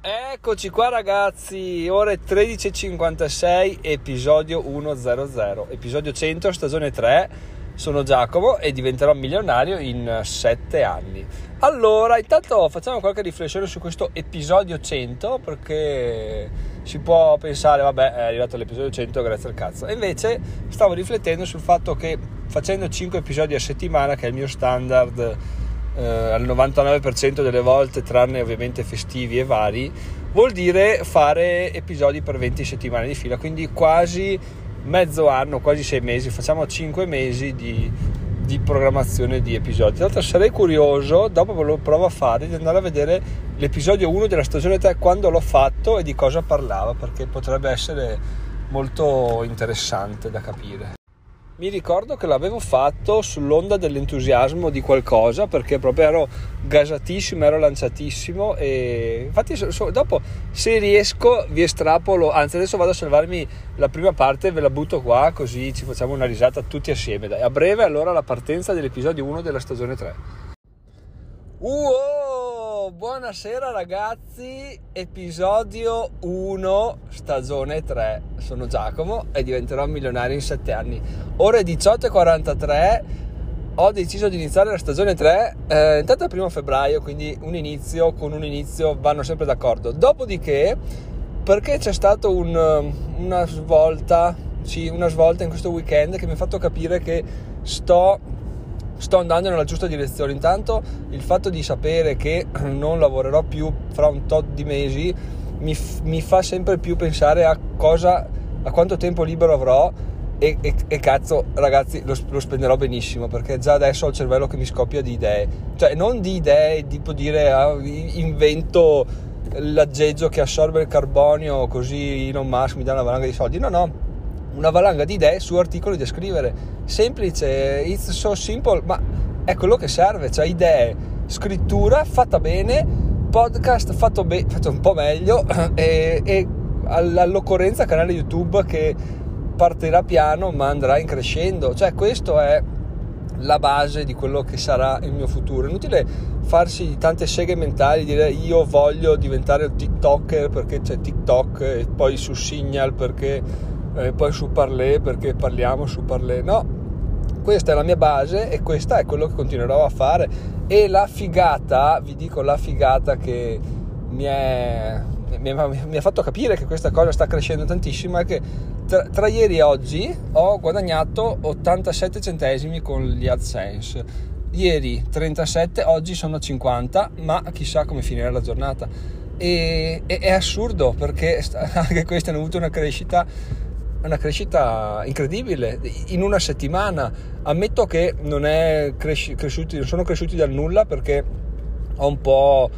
Eccoci qua ragazzi, ore 13.56, episodio 100, episodio 100, stagione 3, sono Giacomo e diventerò milionario in 7 anni. Allora, intanto facciamo qualche riflessione su questo episodio 100 perché si può pensare, vabbè, è arrivato l'episodio 100 grazie al cazzo. E invece stavo riflettendo sul fatto che facendo 5 episodi a settimana, che è il mio standard eh, al 99% delle volte, tranne ovviamente festivi e vari, vuol dire fare episodi per 20 settimane di fila, quindi quasi mezzo anno, quasi 6 mesi, facciamo 5 mesi di, di programmazione di episodi. Tra l'altro sarei curioso, dopo lo provo a fare, di andare a vedere l'episodio 1 della stagione 3 quando l'ho fatto e di cosa parlava, perché potrebbe essere molto interessante da capire. Mi ricordo che l'avevo fatto sull'onda dell'entusiasmo di qualcosa perché proprio ero gasatissimo, ero lanciatissimo e infatti so, dopo se riesco vi estrapolo, anzi adesso vado a salvarmi la prima parte e ve la butto qua così ci facciamo una risata tutti assieme. Dai, a breve allora la partenza dell'episodio 1 della stagione 3. Buonasera ragazzi, episodio 1, stagione 3. Sono Giacomo e diventerò milionario in 7 anni. Ore 18.43, ho deciso di iniziare la stagione 3, eh, intanto è primo febbraio, quindi un inizio con un inizio vanno sempre d'accordo. Dopodiché, perché c'è stata un, una svolta, sì, una svolta in questo weekend che mi ha fatto capire che sto sto andando nella giusta direzione. Intanto il fatto di sapere che non lavorerò più fra un tot di mesi mi, mi fa sempre più pensare a cosa, a quanto tempo libero avrò e, e, e cazzo ragazzi lo, lo, spenderò benissimo perché già adesso ho il cervello che mi scoppia di idee. Cioè non di idee tipo dire ah, invento l'aggeggio che assorbe il carbonio così Elon Musk mi dà una valanga di soldi. No, no, una valanga di idee su articoli da scrivere. Semplice, it's so simple, ma è quello che serve, cioè idee, scrittura fatta bene, podcast fatto, be- fatto un po' meglio e, e all'occorrenza canale YouTube che partirà piano ma andrà in crescendo. Cioè questo è la base di quello che sarà il mio futuro. Inutile farsi tante seghe mentali, dire io voglio diventare un TikToker perché c'è TikTok e poi su Signal perché eh, poi su Parlé perché parliamo su Parlé. No, questa è la mia base e questa è quello che continuerò a fare. E la figata, vi dico la figata che mi, è, mi, mi ha fatto capire che questa cosa sta crescendo tantissimo è che tra, tra ieri e oggi ho guadagnato 87 centesimi con gli AdSense. Ieri 37, oggi sono 50, ma chissà come finirà la giornata. E, e, è assurdo perché anche questi hanno avuto una crescita una crescita incredibile in una settimana. Ammetto che non, cresci- cresciuti, non sono cresciuti dal nulla perché ho un po'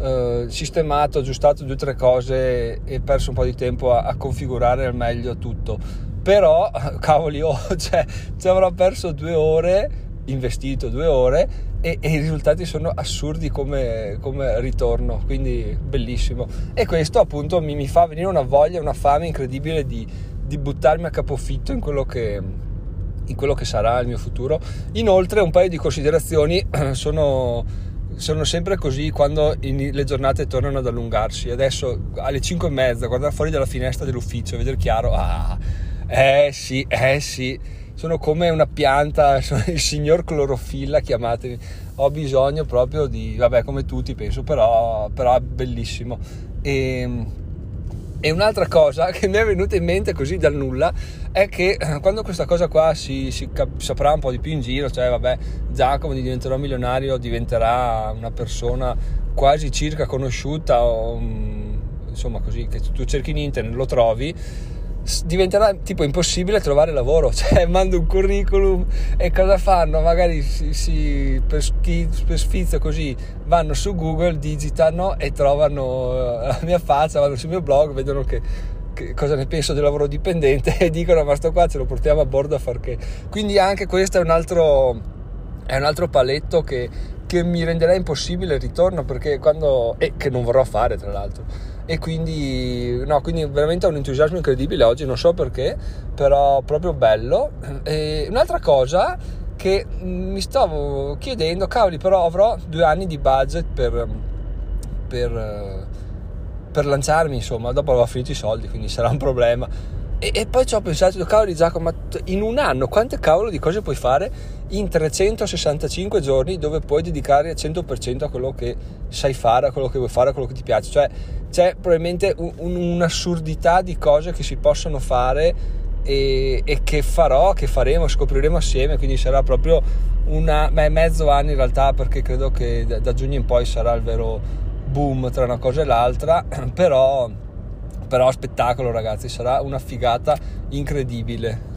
eh, sistemato, aggiustato due o tre cose e perso un po' di tempo a, a configurare al meglio tutto. Però, cavoli, oh, cioè, ci avrò perso due ore, investito due ore e, e, i risultati sono assurdi come, come, ritorno, quindi bellissimo. E questo appunto mi, mi fa venire una voglia, una fame incredibile di, di buttarmi a capofitto in quello che, in quello che sarà il mio futuro. Inoltre un paio di considerazioni sono, sono sempre così quando in, le giornate tornano ad allungarsi. Adesso alle 5 e mezza, guardare fuori dalla finestra dell'ufficio, vedere chiaro, ah, eh sì, eh sì, sono come una pianta, sono il signor clorofilla, chiamatemi. Ho bisogno proprio di, vabbè, come tutti penso, però, però bellissimo. E e un'altra cosa che mi è venuta in mente così dal nulla è che eh, quando questa cosa qua si, si cap- saprà un po' di più in giro, cioè vabbè, Giacomo diventerà milionario, diventerà una persona quasi circa conosciuta o mm, insomma così che tu cerchi in internet lo trovi diventerà tipo impossibile trovare lavoro, cioè mando un curriculum e cosa fanno? Magari si, si per, schi, per sfizio così vanno su Google, digitano e trovano eh, la mia faccia, vanno sul mio blog, vedono che, che cosa ne penso del lavoro dipendente e dicono ma sto qua ce lo portiamo a bordo a far che. Quindi anche questo è un altro, è un altro paletto che, che mi renderà impossibile il ritorno perché quando, e che non vorrò fare tra l'altro e quindi, no, quindi veramente ho un entusiasmo incredibile oggi, non so perché, però proprio bello. E un'altra cosa che mi stavo chiedendo, cavoli, però avrò due anni di budget per, per, per lanciarmi, insomma, dopo avevo finito i soldi, quindi sarà un problema. E, e poi ci ho pensato, cavolo Giacomo, in un anno quante cavolo di cose puoi fare in 365 giorni dove puoi dedicare al 100% a quello che sai fare, a quello che vuoi fare, a quello che ti piace? Cioè c'è probabilmente un, un'assurdità di cose che si possono fare e, e, che farò, che faremo, scopriremo assieme, quindi sarà proprio una, beh, mezzo anno in realtà perché credo che da, da giugno in poi sarà il vero boom tra una cosa e l'altra, però però spettacolo ragazzi, sarà una figata incredibile.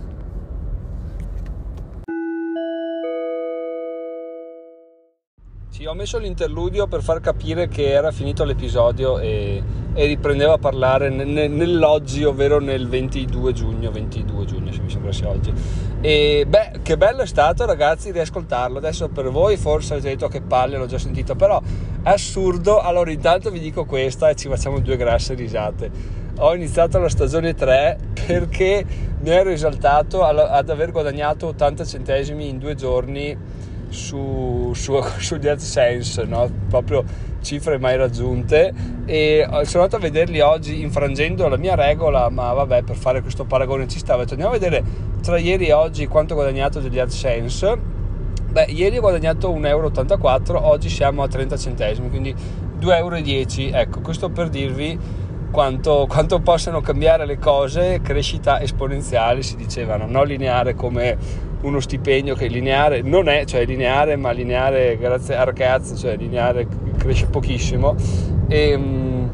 Sì, ho messo l'interludio per far capire che era finito l'episodio e, e riprendeva a parlare n- nell'oggi, ovvero nel 22 giugno, 22 giugno se mi sembra sia oggi. E beh, che bello è stato ragazzi riascoltarlo. Adesso per voi forse avete detto che palle, l'ho già sentito, però è assurdo. Allora intanto vi dico questa e ci facciamo due grasse risate. Ho iniziato la stagione 3 perché mi ero esaltato ad aver guadagnato 80 centesimi in due giorni su, su, sugli AdSense, no? proprio cifre mai raggiunte e sono andato a vederli oggi infrangendo la mia regola, ma vabbè per fare questo paragone ci stava, andiamo a vedere tra ieri e oggi quanto ho guadagnato degli AdSense. Beh, ieri ho guadagnato 1,84 euro, oggi siamo a 30 centesimi, quindi 2,10 euro. Ecco, questo per dirvi quanto, quanto possono cambiare le cose, crescita esponenziale si diceva, non lineare come uno stipendio che lineare non è, cioè lineare, ma lineare grazie a ragazzi, cioè lineare cresce pochissimo e, mm,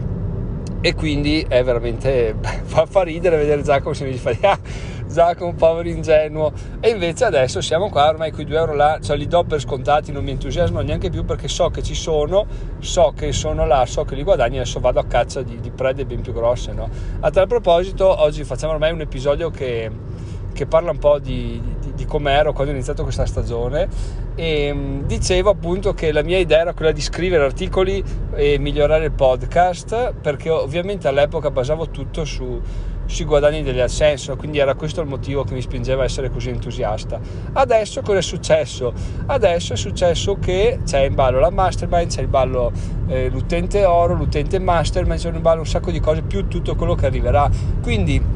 e quindi è veramente fa, fa ridere vedere Giacomo se mi fa ah, Giacomo povero ingenuo e invece adesso siamo qua ormai quei 2 euro là cioè li do per scontati non mi entusiasmo neanche più perché so che ci sono so che sono là so che li guadagni adesso vado a caccia di, di prede ben più grosse no? a tal proposito oggi facciamo ormai un episodio che, che parla un po' di, di, com'ero quando ho iniziato questa stagione e mm, dicevo appunto che la mia idea era quella di scrivere articoli e migliorare il podcast perché ovviamente all'epoca basavo tutto su sui guadagni degli AdSense, quindi era questo il motivo che mi spingeva a essere così entusiasta. Adesso cosa è successo? Adesso è successo che c'è in ballo la mastermind, c'è in ballo eh, l'utente oro, l'utente mastermind, c'è in ballo un sacco di cose, più tutto quello che arriverà. Quindi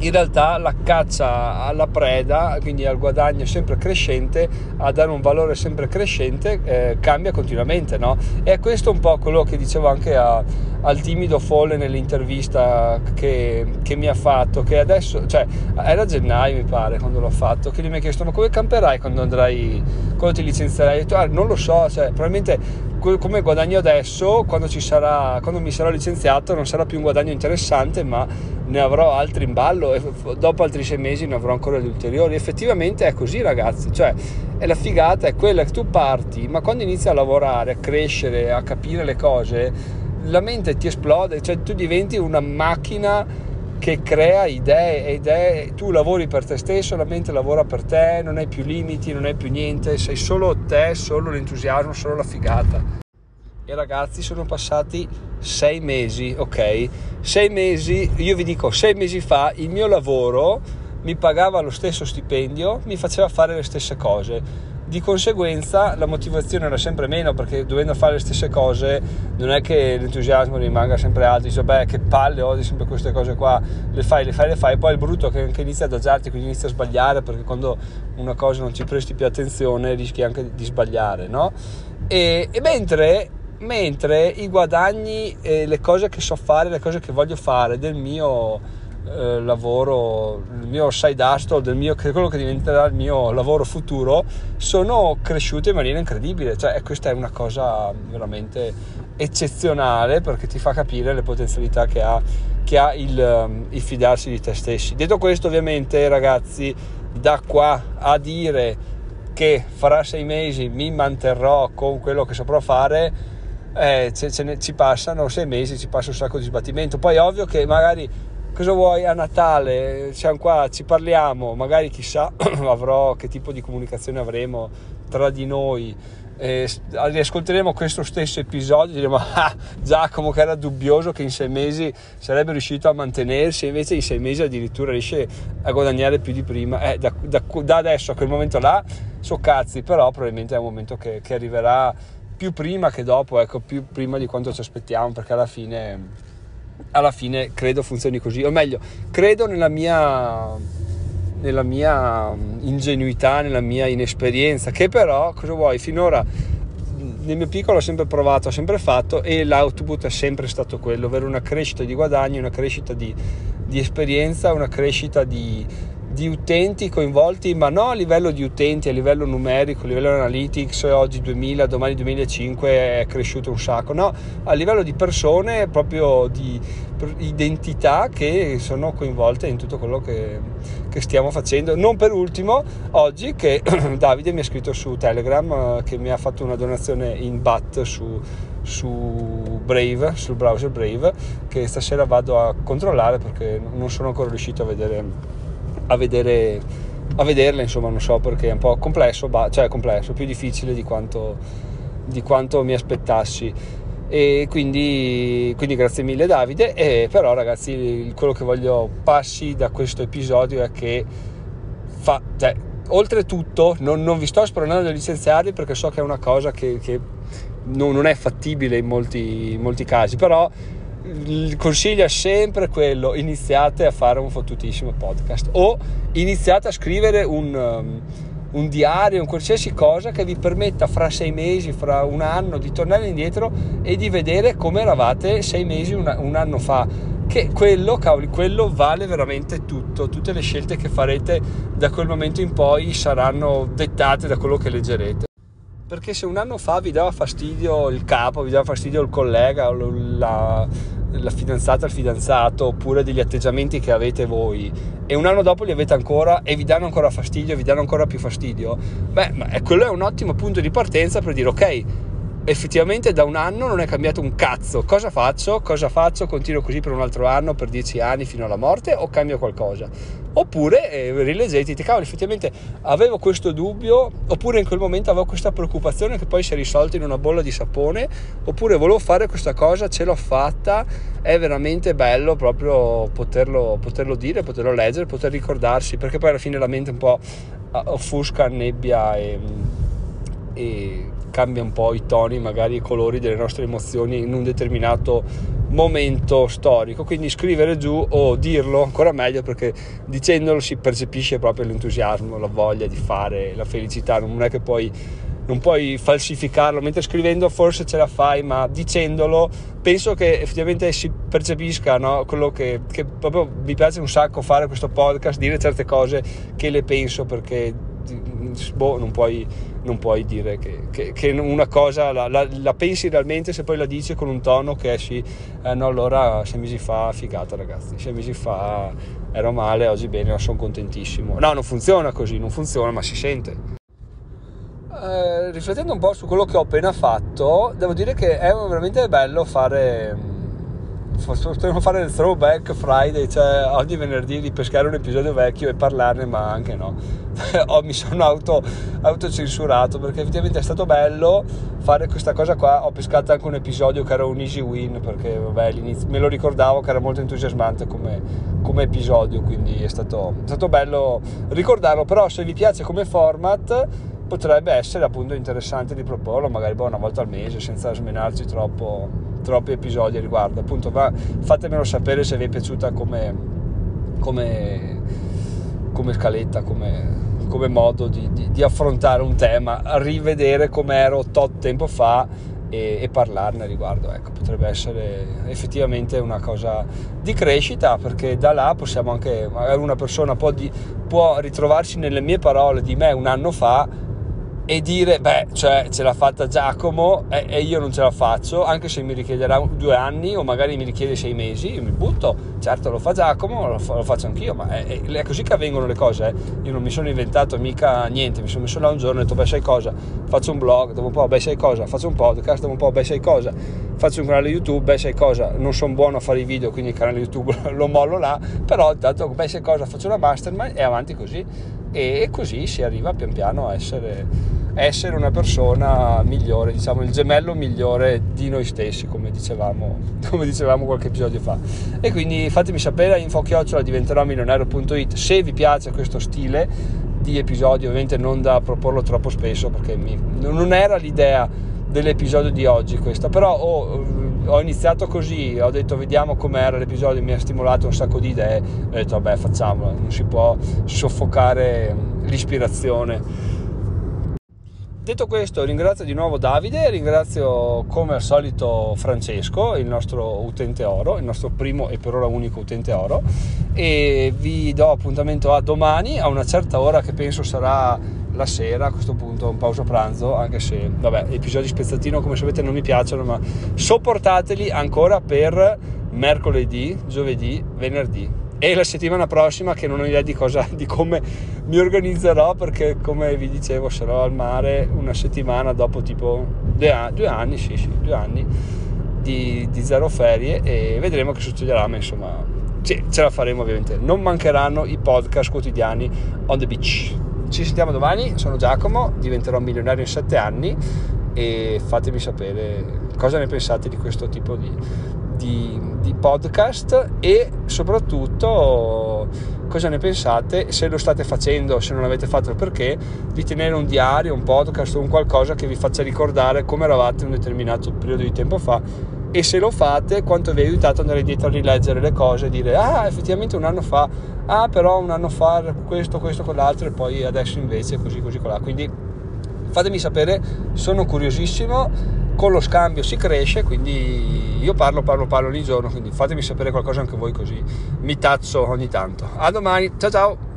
in realtà la caccia alla preda, quindi al guadagno sempre crescente, a dare un valore sempre crescente, eh, cambia continuamente, no? E questo è un po' quello che dicevo anche a, al timido Folle nell'intervista che, che, mi ha fatto, che adesso, cioè era gennaio mi pare quando l'ho fatto, che lui mi ha chiesto ma come camperai quando andrai, quando ti licenzierai? Detto ah, non lo so, cioè probabilmente come guadagno adesso, quando, sarà, quando mi sarò licenziato non sarà più un guadagno interessante, ma ne avrò altri in ballo e dopo altri sei mesi ne avrò ancora di ulteriori. Effettivamente è così, ragazzi. Cioè, è la figata, è quella che tu parti, ma quando inizi a lavorare, a crescere, a capire le cose, la mente ti esplode, cioè tu diventi una macchina che crea idee e idee, tu lavori per te stesso, la mente lavora per te, non hai più limiti, non hai più niente, sei solo te, solo l'entusiasmo, solo la figata. E ragazzi sono passati sei mesi, ok? Sei mesi, io vi dico, sei mesi fa il mio lavoro mi pagava lo stesso stipendio, mi faceva fare le stesse cose di conseguenza la motivazione era sempre meno perché dovendo fare le stesse cose non è che l'entusiasmo rimanga sempre alto, dice beh che palle odio sempre queste cose qua, le fai, le fai, le fai, poi il brutto che anche inizia ad adagiarti, quindi inizia a sbagliare perché quando una cosa non ci presti più attenzione rischi anche di sbagliare, no? E, e mentre, mentre i guadagni e le cose che so fare, le cose che voglio fare del mio eh, lavoro, il mio side hustle, mio, quello che diventerà il mio lavoro futuro, sono cresciute in maniera incredibile. Cioè, questa è una cosa veramente eccezionale perché ti fa capire le potenzialità che ha, che ha il, um, il fidarsi di te stessi. Detto questo, ovviamente, ragazzi, da qua a dire che farà sei mesi mi manterrò con quello che saprò fare, eh, ce, ce ne, ci passano sei mesi, ci passa un sacco di sbattimento. Poi è ovvio che magari cosa vuoi a Natale? Siamo qua, ci parliamo, magari chissà avrò che tipo di comunicazione avremo tra di noi. Eh, riascolteremo questo stesso episodio e diremo ah Giacomo che era dubbioso che in sei mesi sarebbe riuscito a mantenersi invece in sei mesi addirittura riesce a guadagnare più di prima eh, da, da, da, adesso a quel momento là so cazzi però probabilmente è un momento che, che arriverà più prima che dopo ecco più prima di quanto ci aspettiamo perché alla fine alla fine credo funzioni così, o meglio, credo nella mia, nella mia ingenuità, nella mia inesperienza, che però, cosa vuoi, finora nel mio piccolo ho sempre provato, ho sempre fatto e l'output è sempre stato quello, ovvero una crescita di guadagni, una crescita di, di esperienza, una crescita di, di utenti coinvolti, ma non a livello di utenti, a livello numerico, a livello analytics, oggi 2000, domani 2005 è cresciuto un sacco, no, a livello di persone, proprio di identità che sono coinvolte in tutto quello che, che stiamo facendo. Non per ultimo, oggi che Davide mi ha scritto su Telegram eh, che mi ha fatto una donazione in BAT su, su Brave, sul browser Brave, che stasera vado a controllare perché non sono ancora riuscito a vedere a vedere a vederle insomma non so perché è un po' complesso cioè complesso più difficile di quanto, di quanto mi aspettassi. E quindi, quindi grazie mille Davide. E però ragazzi quello che voglio passi da questo episodio è che fa, cioè, oltretutto non, non vi sto spronando a licenziarvi perché so che è una cosa che, che non, non, è fattibile in molti, in molti casi però il consiglio è sempre quello iniziate a fare un fottutissimo podcast o iniziate a scrivere un, um, un diario un qualsiasi cosa che vi permetta fra sei mesi fra un anno di tornare indietro e di vedere come eravate sei mesi un, un anno fa che quello, cavoli, quello vale veramente tutto. Tutte le scelte che farete da quel momento in poi saranno dettate da quello che leggerete perché se un anno fa vi dava fastidio il capo, vi dava fastidio il collega, la, la fidanzata, il fidanzato, oppure degli atteggiamenti che avete voi, e un anno dopo li avete ancora e vi danno ancora fastidio, vi danno ancora più fastidio, beh, quello è un ottimo punto di partenza per dire ok, effettivamente da un anno non è cambiato un cazzo. Cosa faccio? Cosa faccio? Continuo così per un altro anno, per dieci anni fino alla morte o cambio qualcosa? Oppure eh, rileggete, dite cavolo, effettivamente avevo questo dubbio, oppure in quel momento avevo questa preoccupazione che poi si è risolta in una bolla di sapone, oppure volevo fare questa cosa, ce l'ho fatta, è veramente bello proprio poterlo, poterlo dire, poterlo leggere, poter ricordarsi, perché poi alla fine la mente un po' offusca, nebbia e, e cambia un po' i toni, magari i colori delle nostre emozioni in un determinato momento storico. Quindi scrivere giù o dirlo ancora meglio perché dicendolo si percepisce proprio l'entusiasmo, la voglia di fare, la felicità. Non è che poi non puoi falsificarlo, mentre scrivendo forse ce la fai, ma dicendolo penso che effettivamente si percepisca no? quello che, che proprio mi piace un sacco fare questo podcast, dire certe cose che le penso perché boh, non puoi non puoi dire che, che, che una cosa la, la, la, pensi realmente se poi la dici con un tono che è sì, eh, no allora sei mesi fa figata ragazzi, sei mesi fa ero male, oggi bene, sono contentissimo. No, non funziona così, non funziona, ma si sente. Eh, riflettendo un po' su quello che ho appena fatto, devo dire che è veramente bello fare potremmo fare il throwback Friday, cioè ogni venerdì ripescare un episodio vecchio e parlarne, ma anche no. oh, mi sono auto, autocensurato perché effettivamente è stato bello fare questa cosa qua. Ho pescato anche un episodio che era un easy win perché vabbè, me lo ricordavo che era molto entusiasmante come, come episodio, quindi è stato, è stato bello ricordarlo. Però se vi piace come format potrebbe essere appunto interessante di proporlo magari boh, una volta al mese senza smenarci troppo, troppi episodi a riguardo. Appunto ma fatemelo sapere se vi è piaciuta come, come, come scaletta come, come modo di, di, di, affrontare un tema rivedere come ero tot tempo fa e, e parlarne a riguardo. Ecco potrebbe essere effettivamente una cosa di crescita perché da là possiamo anche magari una persona può, di, può ritrovarsi nelle mie parole di me un anno fa e dire, beh, cioè, ce l'ha fatta Giacomo e, e, io non ce la faccio, anche se mi richiederà due anni o magari mi richiede sei mesi, io mi butto, certo lo fa Giacomo, lo, fa, lo faccio anch'io, ma è, è, così che avvengono le cose, eh. io non mi sono inventato mica niente, mi sono messo là un giorno e ho detto, beh, sai cosa, faccio un blog, dopo un po', beh, sai cosa, faccio un podcast, dopo un po', beh, sai cosa, faccio un canale YouTube, beh, sai cosa, non sono buono a fare i video, quindi il canale YouTube lo mollo là, però intanto, beh, sai cosa, faccio una mastermind e avanti così, e così si arriva pian piano a essere essere una persona migliore, diciamo il gemello migliore di noi stessi, come dicevamo, come dicevamo qualche episodio fa. E quindi fatemi sapere a infochiocciola diventerò milionario.it se vi piace questo stile di episodio, ovviamente non da proporlo troppo spesso perché mi, non era l'idea dell'episodio di oggi questa, però oh, ho iniziato così, ho detto vediamo com'era l'episodio, mi ha stimolato un sacco di idee, ho detto vabbè facciamolo, non si può soffocare l'ispirazione. Detto questo, ringrazio di nuovo Davide, ringrazio come al solito Francesco, il nostro utente oro, il nostro primo e per ora unico utente oro. E vi do appuntamento a domani a una certa ora che penso sarà la sera a questo punto, un pausa pranzo, anche se vabbè, episodi spezzatino come sapete non mi piacciono, ma sopportateli ancora per mercoledì, giovedì, venerdì e la settimana prossima che non ho idea di cosa di come mi organizzerò perché come vi dicevo sarò al mare una settimana dopo tipo due, due anni sì sì due anni di, di, zero ferie e vedremo che succederà ma insomma sì, ce la faremo ovviamente. Non mancheranno i podcast quotidiani on the beach. Ci sentiamo domani sono Giacomo diventerò milionario in sette anni e fatemi sapere cosa ne pensate di questo tipo di, di, di podcast e soprattutto cosa ne pensate, se lo state facendo, se non l'avete fatto perché, di tenere un diario, un podcast o un qualcosa che vi faccia ricordare come eravate un determinato periodo di tempo fa. E se lo fate quanto vi ha aiutato ad andare dietro a rileggere le cose e dire ah effettivamente un anno fa, ah però un anno fa questo, questo, quell'altro e poi adesso invece così, così, colà. Quindi fatemi sapere, sono curiosissimo con lo scambio si cresce, quindi io parlo, parlo, parlo ogni giorno, quindi fatemi sapere qualcosa anche voi così mi tazzo ogni tanto. A domani, ciao ciao!